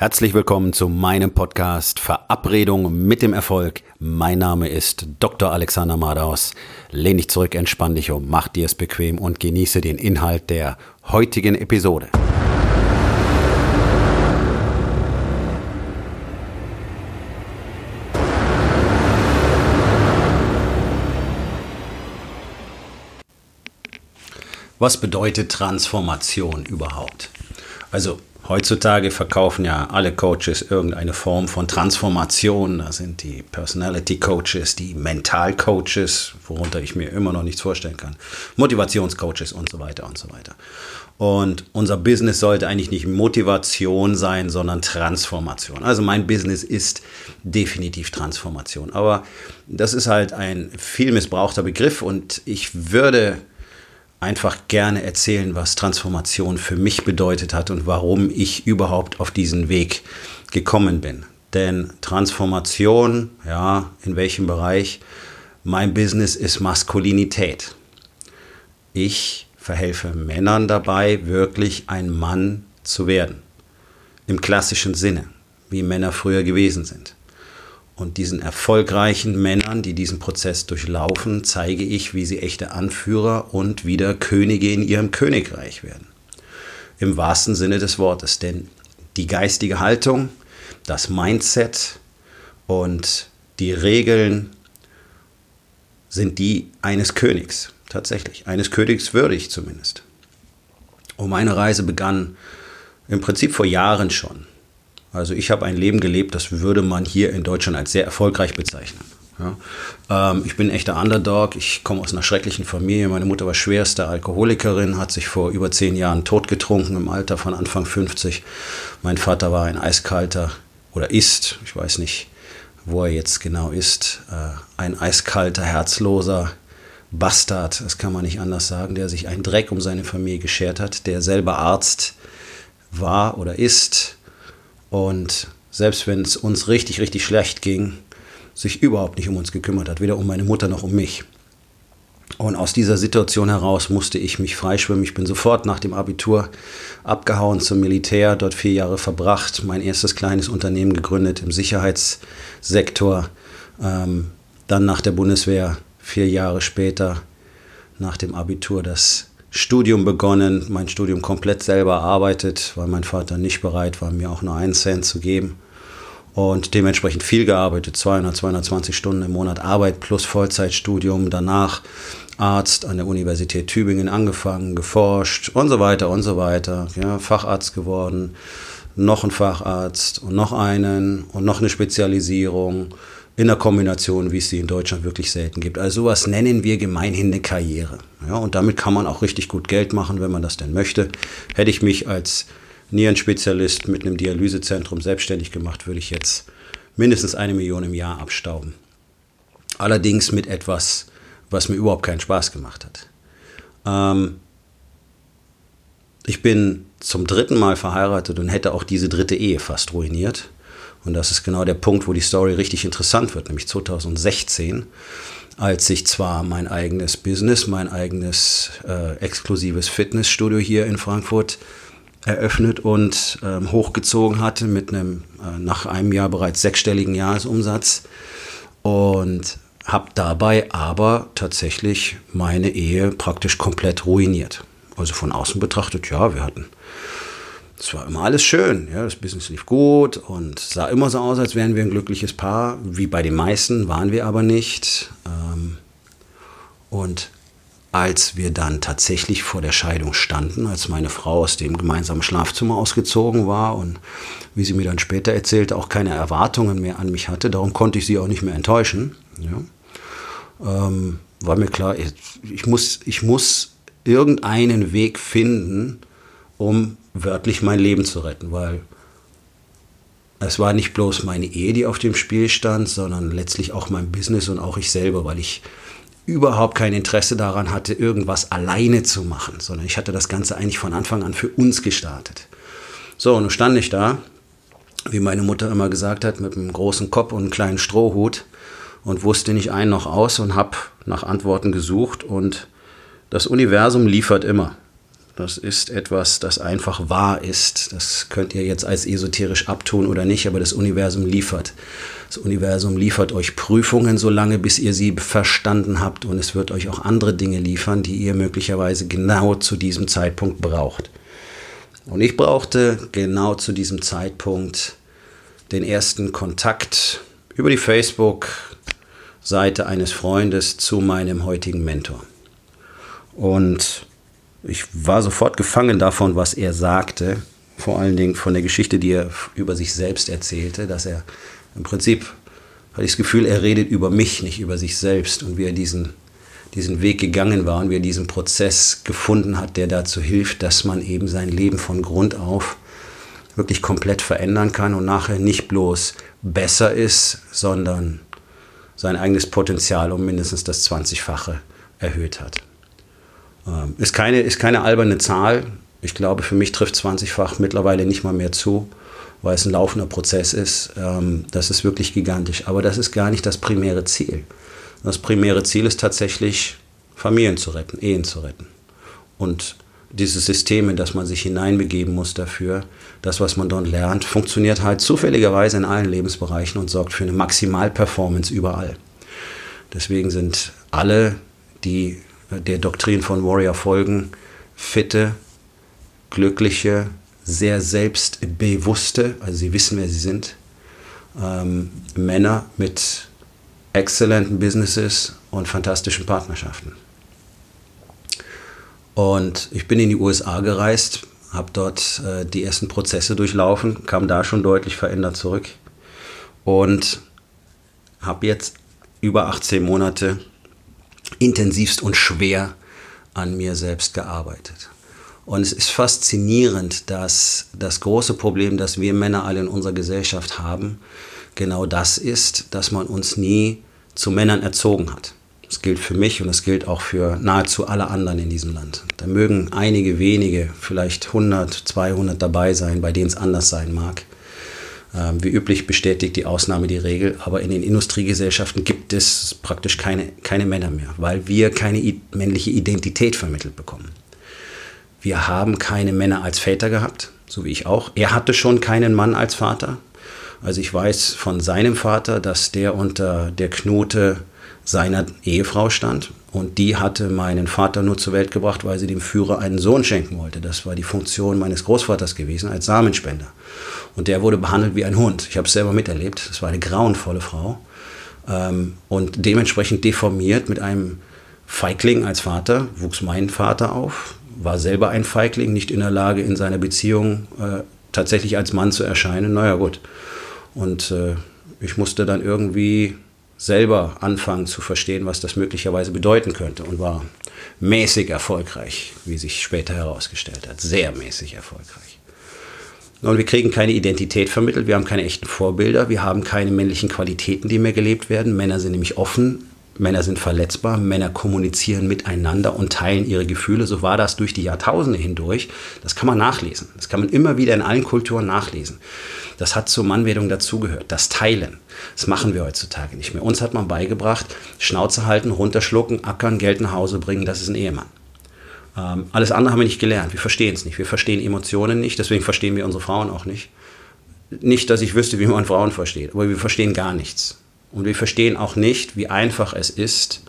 Herzlich willkommen zu meinem Podcast Verabredung mit dem Erfolg. Mein Name ist Dr. Alexander Madaus. Lehn dich zurück, entspann dich um, mach dir es bequem und genieße den Inhalt der heutigen Episode. Was bedeutet Transformation überhaupt? Also Heutzutage verkaufen ja alle Coaches irgendeine Form von Transformation. Da sind die Personality Coaches, die Mental Coaches, worunter ich mir immer noch nichts vorstellen kann, Motivationscoaches und so weiter und so weiter. Und unser Business sollte eigentlich nicht Motivation sein, sondern Transformation. Also mein Business ist definitiv Transformation. Aber das ist halt ein viel missbrauchter Begriff und ich würde einfach gerne erzählen, was Transformation für mich bedeutet hat und warum ich überhaupt auf diesen Weg gekommen bin. Denn Transformation, ja, in welchem Bereich? Mein Business ist Maskulinität. Ich verhelfe Männern dabei, wirklich ein Mann zu werden. Im klassischen Sinne, wie Männer früher gewesen sind. Und diesen erfolgreichen Männern, die diesen Prozess durchlaufen, zeige ich, wie sie echte Anführer und wieder Könige in ihrem Königreich werden. Im wahrsten Sinne des Wortes, denn die geistige Haltung, das Mindset und die Regeln sind die eines Königs, tatsächlich, eines Königs würdig zumindest. Und meine Reise begann im Prinzip vor Jahren schon. Also ich habe ein Leben gelebt, das würde man hier in Deutschland als sehr erfolgreich bezeichnen. Ja. Ähm, ich bin echter Underdog. Ich komme aus einer schrecklichen Familie. Meine Mutter war schwerste Alkoholikerin, hat sich vor über zehn Jahren totgetrunken im Alter von Anfang 50. Mein Vater war ein eiskalter oder ist, ich weiß nicht, wo er jetzt genau ist, äh, ein eiskalter, herzloser Bastard, das kann man nicht anders sagen, der sich einen Dreck um seine Familie geschert hat, der selber Arzt war oder ist und selbst wenn es uns richtig, richtig schlecht ging, sich überhaupt nicht um uns gekümmert hat, weder um meine Mutter noch um mich. Und aus dieser Situation heraus musste ich mich freischwimmen. Ich bin sofort nach dem Abitur abgehauen zum Militär, dort vier Jahre verbracht, mein erstes kleines Unternehmen gegründet im Sicherheitssektor. Ähm, dann nach der Bundeswehr vier Jahre später, nach dem Abitur, das Studium begonnen, mein Studium komplett selber erarbeitet, weil mein Vater nicht bereit war, mir auch nur einen Cent zu geben. Und dementsprechend viel gearbeitet, 200, 220 Stunden im Monat Arbeit plus Vollzeitstudium. Danach Arzt an der Universität Tübingen angefangen, geforscht und so weiter und so weiter. Ja, Facharzt geworden, noch ein Facharzt und noch einen und noch eine Spezialisierung in der Kombination, wie es sie in Deutschland wirklich selten gibt. Also sowas nennen wir gemeinhin eine Karriere. Ja, und damit kann man auch richtig gut Geld machen, wenn man das denn möchte. Hätte ich mich als Nierenspezialist mit einem Dialysezentrum selbstständig gemacht, würde ich jetzt mindestens eine Million im Jahr abstauben. Allerdings mit etwas, was mir überhaupt keinen Spaß gemacht hat. Ähm, ich bin zum dritten Mal verheiratet und hätte auch diese dritte Ehe fast ruiniert. Und das ist genau der Punkt, wo die Story richtig interessant wird, nämlich 2016, als ich zwar mein eigenes Business, mein eigenes äh, exklusives Fitnessstudio hier in Frankfurt eröffnet und ähm, hochgezogen hatte mit einem äh, nach einem Jahr bereits sechsstelligen Jahresumsatz und habe dabei aber tatsächlich meine Ehe praktisch komplett ruiniert. Also von außen betrachtet, ja, wir hatten es war immer alles schön. Ja, das Business lief gut und sah immer so aus, als wären wir ein glückliches Paar. Wie bei den meisten waren wir aber nicht. Ähm, und als wir dann tatsächlich vor der Scheidung standen, als meine Frau aus dem gemeinsamen Schlafzimmer ausgezogen war und wie sie mir dann später erzählte, auch keine Erwartungen mehr an mich hatte, darum konnte ich sie auch nicht mehr enttäuschen. Ja. Ähm, war mir klar, ich, muss, ich muss irgendeinen Weg finden, um wörtlich mein Leben zu retten, weil es war nicht bloß meine Ehe, die auf dem Spiel stand, sondern letztlich auch mein Business und auch ich selber, weil ich überhaupt kein Interesse daran hatte, irgendwas alleine zu machen, sondern ich hatte das Ganze eigentlich von Anfang an für uns gestartet. So, nun stand ich da, wie meine Mutter immer gesagt hat, mit einem großen Kopf und einem kleinen Strohhut und wusste nicht ein noch aus und habe nach Antworten gesucht und das Universum liefert immer. Das ist etwas, das einfach wahr ist. Das könnt ihr jetzt als esoterisch abtun oder nicht, aber das Universum liefert. Das Universum liefert euch Prüfungen so lange, bis ihr sie verstanden habt und es wird euch auch andere Dinge liefern, die ihr möglicherweise genau zu diesem Zeitpunkt braucht. Und ich brauchte genau zu diesem Zeitpunkt den ersten Kontakt über die Facebook-Seite eines Freundes zu meinem heutigen Mentor. Und ich war sofort gefangen davon, was er sagte. Vor allen Dingen von der Geschichte, die er über sich selbst erzählte, dass er im Prinzip hatte ich das Gefühl, er redet über mich, nicht über sich selbst und wie er diesen, diesen Weg gegangen war und wie er diesen Prozess gefunden hat, der dazu hilft, dass man eben sein Leben von Grund auf wirklich komplett verändern kann und nachher nicht bloß besser ist, sondern sein eigenes Potenzial um mindestens das 20-fache erhöht hat. Ähm, ist, keine, ist keine alberne Zahl. Ich glaube, für mich trifft 20-fach mittlerweile nicht mal mehr zu, weil es ein laufender Prozess ist. Ähm, das ist wirklich gigantisch. Aber das ist gar nicht das primäre Ziel. Das primäre Ziel ist tatsächlich, Familien zu retten, Ehen zu retten. Und dieses System, in das man sich hineinbegeben muss dafür, das, was man dort lernt, funktioniert halt zufälligerweise in allen Lebensbereichen und sorgt für eine Maximalperformance überall. Deswegen sind alle, die der Doktrin von Warrior folgen, fitte, glückliche, sehr selbstbewusste, also sie wissen, wer sie sind, ähm, Männer mit exzellenten Businesses und fantastischen Partnerschaften. Und ich bin in die USA gereist, habe dort äh, die ersten Prozesse durchlaufen, kam da schon deutlich verändert zurück und habe jetzt über 18 Monate intensivst und schwer an mir selbst gearbeitet. Und es ist faszinierend, dass das große Problem, das wir Männer alle in unserer Gesellschaft haben, genau das ist, dass man uns nie zu Männern erzogen hat. Das gilt für mich und das gilt auch für nahezu alle anderen in diesem Land. Da mögen einige wenige, vielleicht 100, 200 dabei sein, bei denen es anders sein mag. Ähm, wie üblich bestätigt die Ausnahme die Regel, aber in den Industriegesellschaften gibt es praktisch keine, keine Männer mehr, weil wir keine männliche Identität vermittelt bekommen. Wir haben keine Männer als Väter gehabt, so wie ich auch. Er hatte schon keinen Mann als Vater. Also ich weiß von seinem Vater, dass der unter der Knote seiner Ehefrau stand und die hatte meinen Vater nur zur Welt gebracht, weil sie dem Führer einen Sohn schenken wollte. Das war die Funktion meines Großvaters gewesen als Samenspender. Und der wurde behandelt wie ein Hund. Ich habe es selber miterlebt. Das war eine grauenvolle Frau. Ähm, und dementsprechend deformiert mit einem Feigling als Vater wuchs mein Vater auf, war selber ein Feigling, nicht in der Lage, in seiner Beziehung äh, tatsächlich als Mann zu erscheinen. Naja, gut. Und äh, ich musste dann irgendwie selber anfangen zu verstehen, was das möglicherweise bedeuten könnte und war mäßig erfolgreich, wie sich später herausgestellt hat. Sehr mäßig erfolgreich. Und wir kriegen keine Identität vermittelt, wir haben keine echten Vorbilder, wir haben keine männlichen Qualitäten, die mehr gelebt werden. Männer sind nämlich offen, Männer sind verletzbar, Männer kommunizieren miteinander und teilen ihre Gefühle. So war das durch die Jahrtausende hindurch. Das kann man nachlesen. Das kann man immer wieder in allen Kulturen nachlesen. Das hat zur Mannwerdung dazugehört. Das Teilen. Das machen wir heutzutage nicht mehr. Uns hat man beigebracht, Schnauze halten, runterschlucken, ackern, Geld nach Hause bringen, das ist ein Ehemann. Ähm, alles andere haben wir nicht gelernt. Wir verstehen es nicht. Wir verstehen Emotionen nicht. Deswegen verstehen wir unsere Frauen auch nicht. Nicht, dass ich wüsste, wie man Frauen versteht, aber wir verstehen gar nichts. Und wir verstehen auch nicht, wie einfach es ist,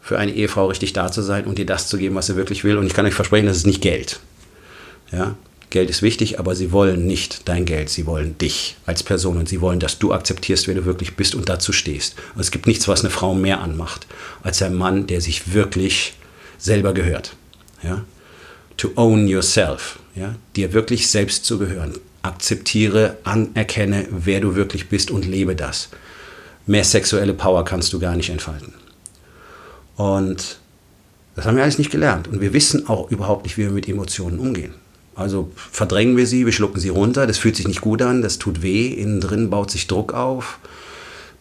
für eine Ehefrau richtig da zu sein und ihr das zu geben, was sie wirklich will. Und ich kann euch versprechen, das ist nicht Geld. Ja? Geld ist wichtig, aber sie wollen nicht dein Geld, sie wollen dich als Person und sie wollen, dass du akzeptierst, wer du wirklich bist und dazu stehst. Und es gibt nichts, was eine Frau mehr anmacht, als ein Mann, der sich wirklich selber gehört. Ja? To own yourself, ja? dir wirklich selbst zu gehören. Akzeptiere, anerkenne, wer du wirklich bist und lebe das. Mehr sexuelle Power kannst du gar nicht entfalten. Und das haben wir alles nicht gelernt. Und wir wissen auch überhaupt nicht, wie wir mit Emotionen umgehen. Also verdrängen wir sie, wir schlucken sie runter, das fühlt sich nicht gut an, das tut weh, innen drin baut sich Druck auf.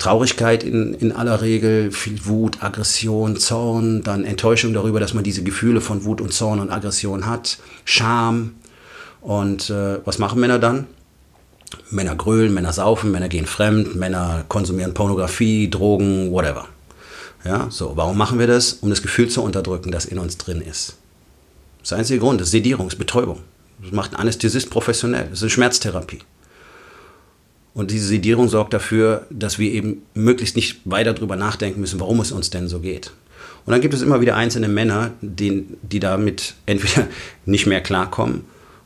Traurigkeit in, in aller Regel, viel Wut, Aggression, Zorn, dann Enttäuschung darüber, dass man diese Gefühle von Wut und Zorn und Aggression hat, Scham. Und äh, was machen Männer dann? Männer grölen, Männer saufen, Männer gehen fremd, Männer konsumieren Pornografie, Drogen, whatever. Ja, so, warum machen wir das? Um das Gefühl zu unterdrücken, das in uns drin ist. Das ist der einzige Grund, das ist Sedierung, das ist Betäubung. Das macht ein Anästhesist professionell. Das ist eine Schmerztherapie. Und diese Sedierung sorgt dafür, dass wir eben möglichst nicht weiter darüber nachdenken müssen, warum es uns denn so geht. Und dann gibt es immer wieder einzelne Männer, die, die damit entweder nicht mehr klarkommen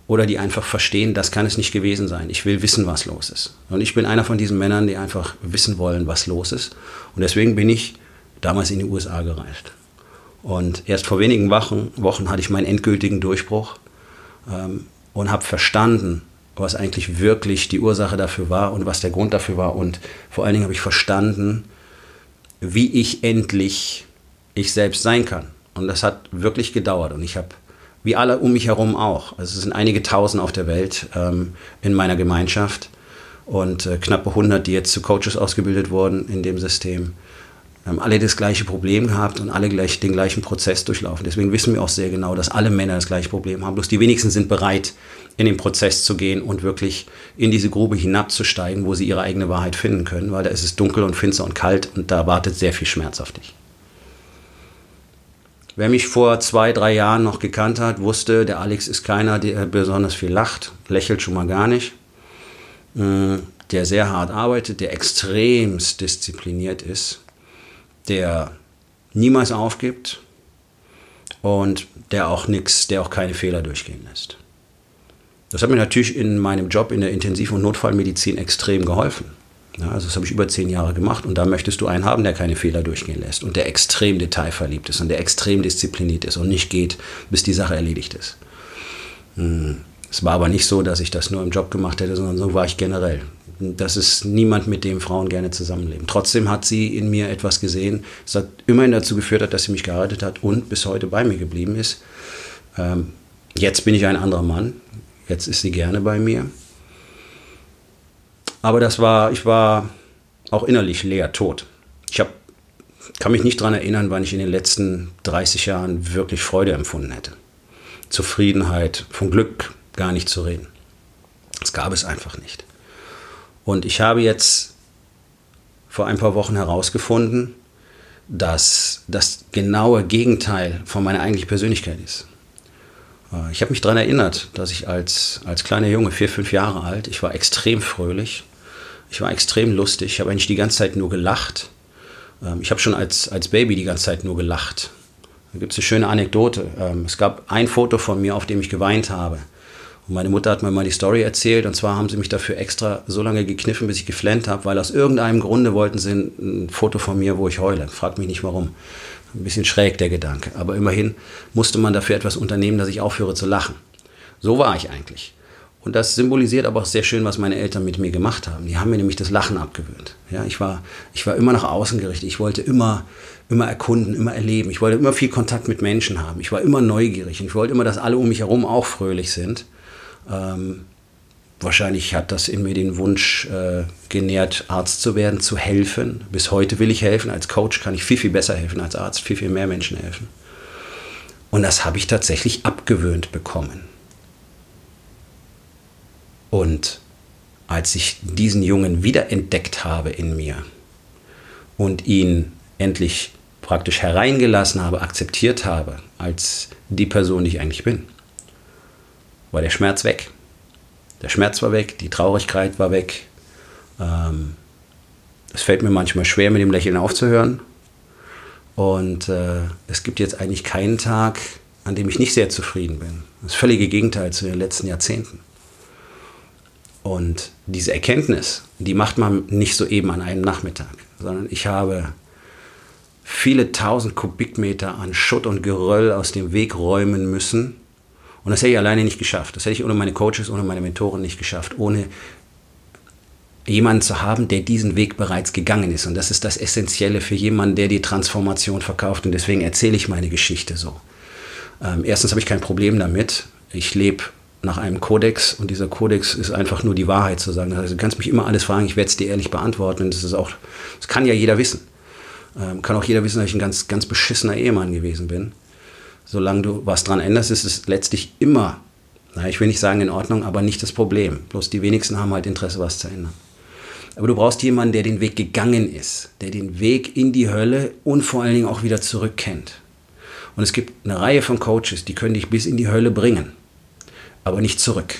oder die einfach verstehen, das kann es nicht gewesen sein. Ich will wissen, was los ist. Und ich bin einer von diesen Männern, die einfach wissen wollen, was los ist. Und deswegen bin ich damals in die USA gereist. Und erst vor wenigen Wochen, Wochen hatte ich meinen endgültigen Durchbruch ähm, und habe verstanden, was eigentlich wirklich die Ursache dafür war und was der Grund dafür war. Und vor allen Dingen habe ich verstanden, wie ich endlich ich selbst sein kann. Und das hat wirklich gedauert. Und ich habe, wie alle um mich herum auch, also es sind einige Tausend auf der Welt ähm, in meiner Gemeinschaft und äh, knappe 100, die jetzt zu Coaches ausgebildet wurden in dem System, haben alle das gleiche Problem gehabt und alle gleich, den gleichen Prozess durchlaufen. Deswegen wissen wir auch sehr genau, dass alle Männer das gleiche Problem haben. Bloß die wenigsten sind bereit, in den Prozess zu gehen und wirklich in diese Grube hinabzusteigen, wo sie ihre eigene Wahrheit finden können, weil da ist es dunkel und finster und kalt und da wartet sehr viel Schmerz auf dich. Wer mich vor zwei, drei Jahren noch gekannt hat, wusste, der Alex ist keiner, der besonders viel lacht, lächelt schon mal gar nicht, mm, der sehr hart arbeitet, der extremst diszipliniert ist, der niemals aufgibt und der auch nichts, der auch keine Fehler durchgehen lässt. Das hat mir natürlich in meinem Job in der Intensiv- und Notfallmedizin extrem geholfen. Ja, also das habe ich über zehn Jahre gemacht und da möchtest du einen haben, der keine Fehler durchgehen lässt und der extrem detailverliebt ist und der extrem diszipliniert ist und nicht geht, bis die Sache erledigt ist. Hm. Es war aber nicht so, dass ich das nur im Job gemacht hätte, sondern so war ich generell. Das ist niemand, mit dem Frauen gerne zusammenleben. Trotzdem hat sie in mir etwas gesehen, das hat immerhin dazu geführt hat, dass sie mich geheiratet hat und bis heute bei mir geblieben ist. Ähm, jetzt bin ich ein anderer Mann. Jetzt ist sie gerne bei mir. Aber das war, ich war auch innerlich leer, tot. Ich hab, kann mich nicht daran erinnern, wann ich in den letzten 30 Jahren wirklich Freude empfunden hätte. Zufriedenheit, von Glück gar nicht zu reden. Das gab es einfach nicht. Und ich habe jetzt vor ein paar Wochen herausgefunden, dass das genaue Gegenteil von meiner eigentlichen Persönlichkeit ist. Äh, ich habe mich daran erinnert, dass ich als, als kleiner Junge, vier, fünf Jahre alt, ich war extrem fröhlich, ich war extrem lustig. Ich habe eigentlich die ganze Zeit nur gelacht. Ähm, ich habe schon als, als Baby die ganze Zeit nur gelacht. Da gibt es eine schöne Anekdote. Ähm, es gab ein Foto von mir, auf dem ich geweint habe. Und meine Mutter hat mir mal die Story erzählt. Und zwar haben sie mich dafür extra so lange gekniffen, bis ich geflennt habe, weil aus irgendeinem Grunde wollten sie ein, Foto von mir, wo ich heule. Frag mich nicht warum. Ein bisschen schräg der Gedanke. Aber immerhin musste man dafür etwas unternehmen, dass ich aufhöre zu lachen. So war ich eigentlich. Und das symbolisiert aber auch sehr schön, was meine Eltern mit mir gemacht haben. Die haben mir nämlich das Lachen abgewöhnt. Ja, ich, war, ich war immer nach außen gerichtet. Ich wollte immer, immer erkunden, immer erleben. Ich wollte immer viel Kontakt mit Menschen haben. Ich war immer neugierig. Und ich wollte immer, dass alle um mich herum auch fröhlich sind. Ähm, wahrscheinlich hat das in mir den Wunsch äh, genährt, Arzt zu werden, zu helfen. Bis heute will ich helfen. Als Coach kann ich viel, viel besser helfen als Arzt, viel, viel mehr Menschen helfen. Und das habe ich tatsächlich abgewöhnt bekommen. Und als ich diesen Jungen wiederentdeckt habe in mir und ihn endlich praktisch hereingelassen habe, akzeptiert habe als die Person, die ich eigentlich bin, war der Schmerz weg. Der Schmerz war weg, die Traurigkeit war weg. Ähm, es fällt mir manchmal schwer, mit dem Lächeln aufzuhören. Und äh, es gibt jetzt eigentlich keinen Tag, an dem ich nicht sehr zufrieden bin. Das völlige Gegenteil zu den letzten Jahrzehnten. Und diese Erkenntnis, die macht man nicht so eben an einem Nachmittag, sondern ich habe viele tausend Kubikmeter an Schutt und Geröll aus dem Weg räumen müssen. Und das hätte ich alleine nicht geschafft. Das hätte ich ohne meine Coaches, ohne meine Mentoren nicht geschafft, ohne jemanden zu haben, der diesen Weg bereits gegangen ist. Und das ist das Essentielle für jemanden, der die Transformation verkauft. Und deswegen erzähle ich meine Geschichte so. Ähm, erstens habe ich kein Problem damit. Ich lebe nach einem Kodex und dieser Kodex ist einfach nur die Wahrheit zu sagen. Also du kannst mich immer alles fragen, ich werde es dir ehrlich beantworten. Und das ist auch, das kann ja jeder wissen. Ähm, kann auch jeder wissen, dass ich ein ganz, ganz beschissener Ehemann gewesen bin. Solange du was dran änderst, ist es letztlich immer, naja, ich will nicht sagen in Ordnung, aber nicht das Problem. Bloß die wenigsten haben halt Interesse, was zu ändern. Aber du brauchst jemanden, der den Weg gegangen ist, der den Weg in die Hölle und vor allen Dingen auch wieder zurück kennt. Und es gibt eine Reihe von Coaches, die können dich bis in die Hölle bringen, aber nicht zurück.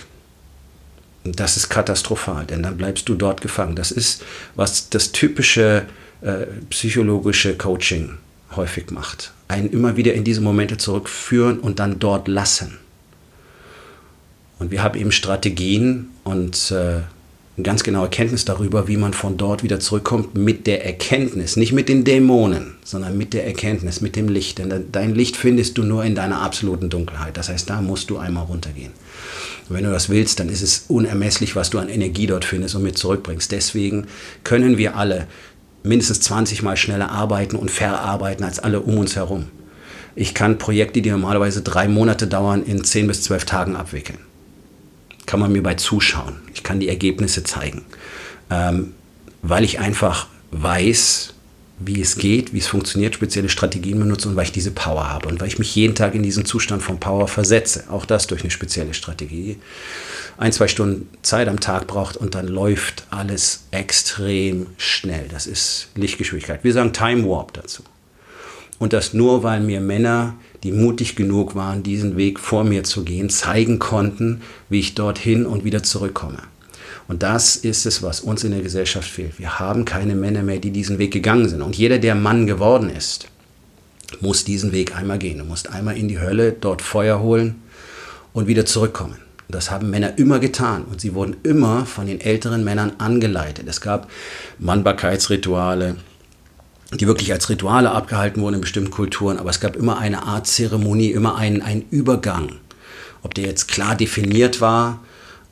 Und das ist katastrophal, denn dann bleibst du dort gefangen. Das ist, was das typische äh, psychologische Coaching häufig macht. Einen immer wieder in diese Momente zurückführen und dann dort lassen. Und wir haben eben Strategien und äh, eine ganz genaue Kenntnis darüber, wie man von dort wieder zurückkommt mit der Erkenntnis, nicht mit den Dämonen, sondern mit der Erkenntnis, mit dem Licht. Denn dein Licht findest du nur in deiner absoluten Dunkelheit. Das heißt, da musst du einmal runtergehen. Und wenn du das willst, dann ist es unermesslich, was du an Energie dort findest und mit zurückbringst. Deswegen können wir alle mindestens 20 Mal schneller arbeiten und verarbeiten als alle um uns herum. Ich kann Projekte, die normalerweise drei Monate dauern, in 10 bis 12 Tagen abwickeln kann man mir bei zuschauen. Ich kann die Ergebnisse zeigen, ähm, weil ich einfach weiß, wie es geht, wie es funktioniert, spezielle Strategien benutze und weil ich diese Power habe und weil ich mich jeden Tag in diesen Zustand von Power versetze. Auch das durch eine spezielle Strategie. Ein, zwei Stunden Zeit am Tag braucht und dann läuft alles extrem schnell. Das ist Lichtgeschwindigkeit. Wir sagen Time Warp dazu. Und das nur, weil mir Männer die mutig genug waren, diesen Weg vor mir zu gehen, zeigen konnten, wie ich dorthin und wieder zurückkomme. Und das ist es, was uns in der Gesellschaft fehlt. Wir haben keine Männer mehr, die diesen Weg gegangen sind. Und jeder, der Mann geworden ist, muss diesen Weg einmal gehen. Du musst einmal in die Hölle, dort Feuer holen und wieder zurückkommen. Das haben Männer immer getan und sie wurden immer von den älteren Männern angeleitet. Es gab Mannbarkeitsrituale, die wirklich als Rituale abgehalten wurden in bestimmten Kulturen, aber es gab immer eine Art Zeremonie, immer einen, einen Übergang. Ob der jetzt klar definiert war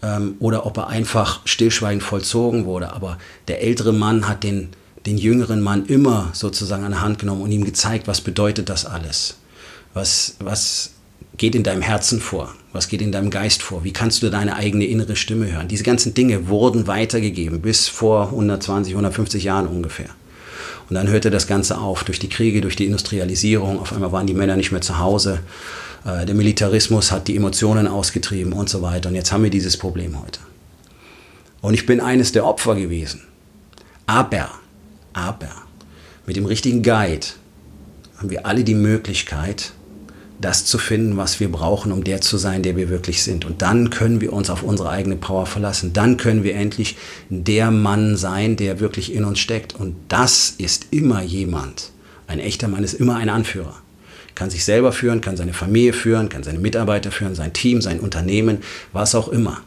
ähm, oder ob er einfach stillschweigend vollzogen wurde. Aber der ältere Mann hat den, den jüngeren Mann immer sozusagen an der Hand genommen und ihm gezeigt, was bedeutet das alles. Was, was geht in deinem Herzen vor? Was geht in deinem Geist vor? Wie kannst du deine eigene innere Stimme hören? Diese ganzen Dinge wurden weitergegeben bis vor 120, 150 Jahren ungefähr. Und dann hörte das Ganze auf durch die Kriege, durch die Industrialisierung. Auf einmal waren die Männer nicht mehr zu Hause. Äh, der Militarismus hat die Emotionen ausgetrieben und so weiter. Und jetzt haben wir dieses Problem heute. Und ich bin eines der Opfer gewesen. Aber, aber, mit dem richtigen Guide haben wir alle die Möglichkeit, das zu finden, was wir brauchen, um der zu sein, der wir wirklich sind. Und dann können wir uns auf unsere eigene Power verlassen. Dann können wir endlich der Mann sein, der wirklich in uns steckt. Und das ist immer jemand. Ein echter Mann ist immer ein Anführer. Kann sich selber führen, kann seine Familie führen, kann seine Mitarbeiter führen, sein Team, sein Unternehmen, was auch immer.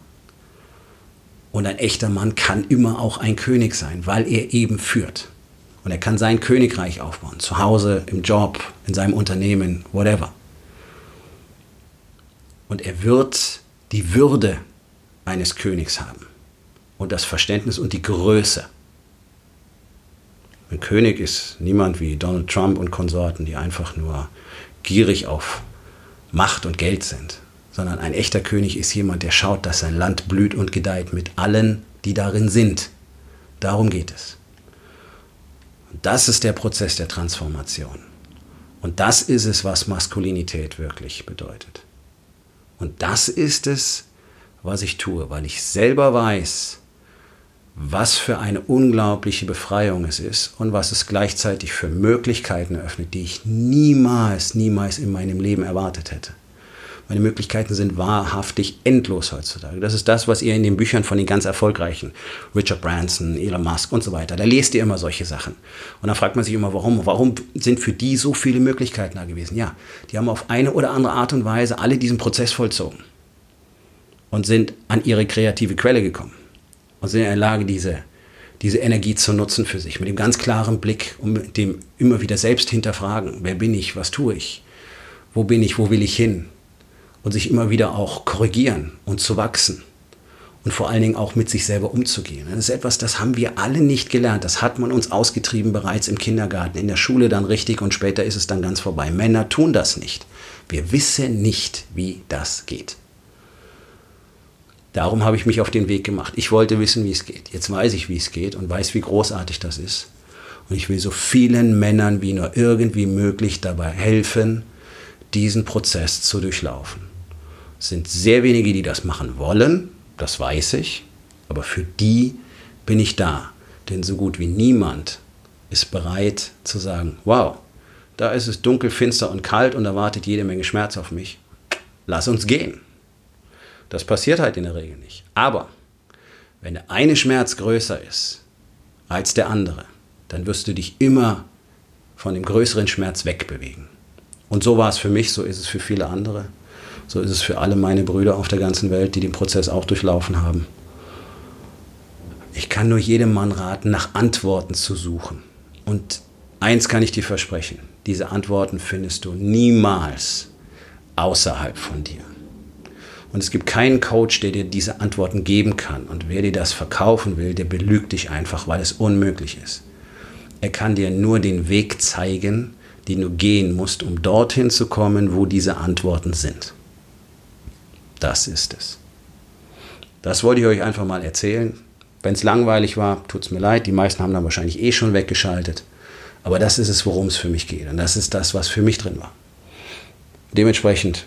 Und ein echter Mann kann immer auch ein König sein, weil er eben führt. Und er kann sein Königreich aufbauen, zu Hause, im Job, in seinem Unternehmen, whatever. Und er wird die Würde eines Königs haben und das Verständnis und die Größe. Ein König ist niemand wie Donald Trump und Konsorten, die einfach nur gierig auf Macht und Geld sind, sondern ein echter König ist jemand, der schaut, dass sein Land blüht und gedeiht mit allen, die darin sind. Darum geht es. Und das ist der Prozess der Transformation. Und das ist es, was Maskulinität wirklich bedeutet. Und das ist es, was ich tue, weil ich selber weiß, was für eine unglaubliche Befreiung es ist und was es gleichzeitig für Möglichkeiten eröffnet, die ich niemals, niemals in meinem Leben erwartet hätte. Meine Möglichkeiten sind wahrhaftig endlos heutzutage. Das ist das, was ihr in den Büchern von den ganz erfolgreichen, Richard Branson, Elon Musk und so weiter, da lest ihr immer solche Sachen. Und dann fragt man sich immer, warum, warum sind für die so viele Möglichkeiten da gewesen? Ja, die haben auf eine oder andere Art und Weise alle diesen Prozess vollzogen und sind an ihre kreative Quelle gekommen und sind in der Lage, diese, diese Energie zu nutzen für sich, mit dem ganz klaren Blick und mit dem immer wieder selbst hinterfragen, wer bin ich, was tue ich, wo bin ich, wo will ich hin, und sich immer wieder auch korrigieren und zu wachsen und vor allen Dingen auch mit sich selber umzugehen. Das ist etwas, das haben wir alle nicht gelernt. Das hat man uns ausgetrieben bereits im Kindergarten, in der Schule dann richtig und später ist es dann ganz vorbei. Männer tun das nicht. Wir wissen nicht, wie das geht. Darum habe ich mich auf den Weg gemacht. Ich wollte wissen, wie es geht. Jetzt weiß ich, wie es geht und weiß, wie großartig das ist. Und ich will so vielen Männern wie nur irgendwie möglich dabei helfen, diesen Prozess zu durchlaufen. Es sind sehr wenige, die das machen wollen, das weiß ich, aber für die bin ich da. Denn so gut wie niemand ist bereit zu sagen, wow, da ist es dunkel, finster und kalt und da wartet jede Menge Schmerz auf mich. Lass uns gehen. Das passiert halt in der Regel nicht. Aber wenn der eine Schmerz größer ist als der andere, dann wirst du dich immer von dem größeren Schmerz wegbewegen. Und so war es für mich, so ist es für viele andere. So ist es für alle meine Brüder auf der ganzen Welt, die den Prozess auch durchlaufen haben. Ich kann nur jedem Mann raten, nach Antworten zu suchen. Und eins kann ich dir versprechen, diese Antworten findest du niemals außerhalb von dir. Und es gibt keinen Coach, der dir diese Antworten geben kann. Und wer dir das verkaufen will, der belügt dich einfach, weil es unmöglich ist. Er kann dir nur den Weg zeigen, den du gehen musst, um dorthin zu kommen, wo diese Antworten sind. Das ist es. Das wollte ich euch einfach mal erzählen. Wenn es langweilig war, tut es mir leid. Die meisten haben dann wahrscheinlich eh schon weggeschaltet. Aber das ist es, worum es für mich geht. Und das ist das, was für mich drin war. Dementsprechend,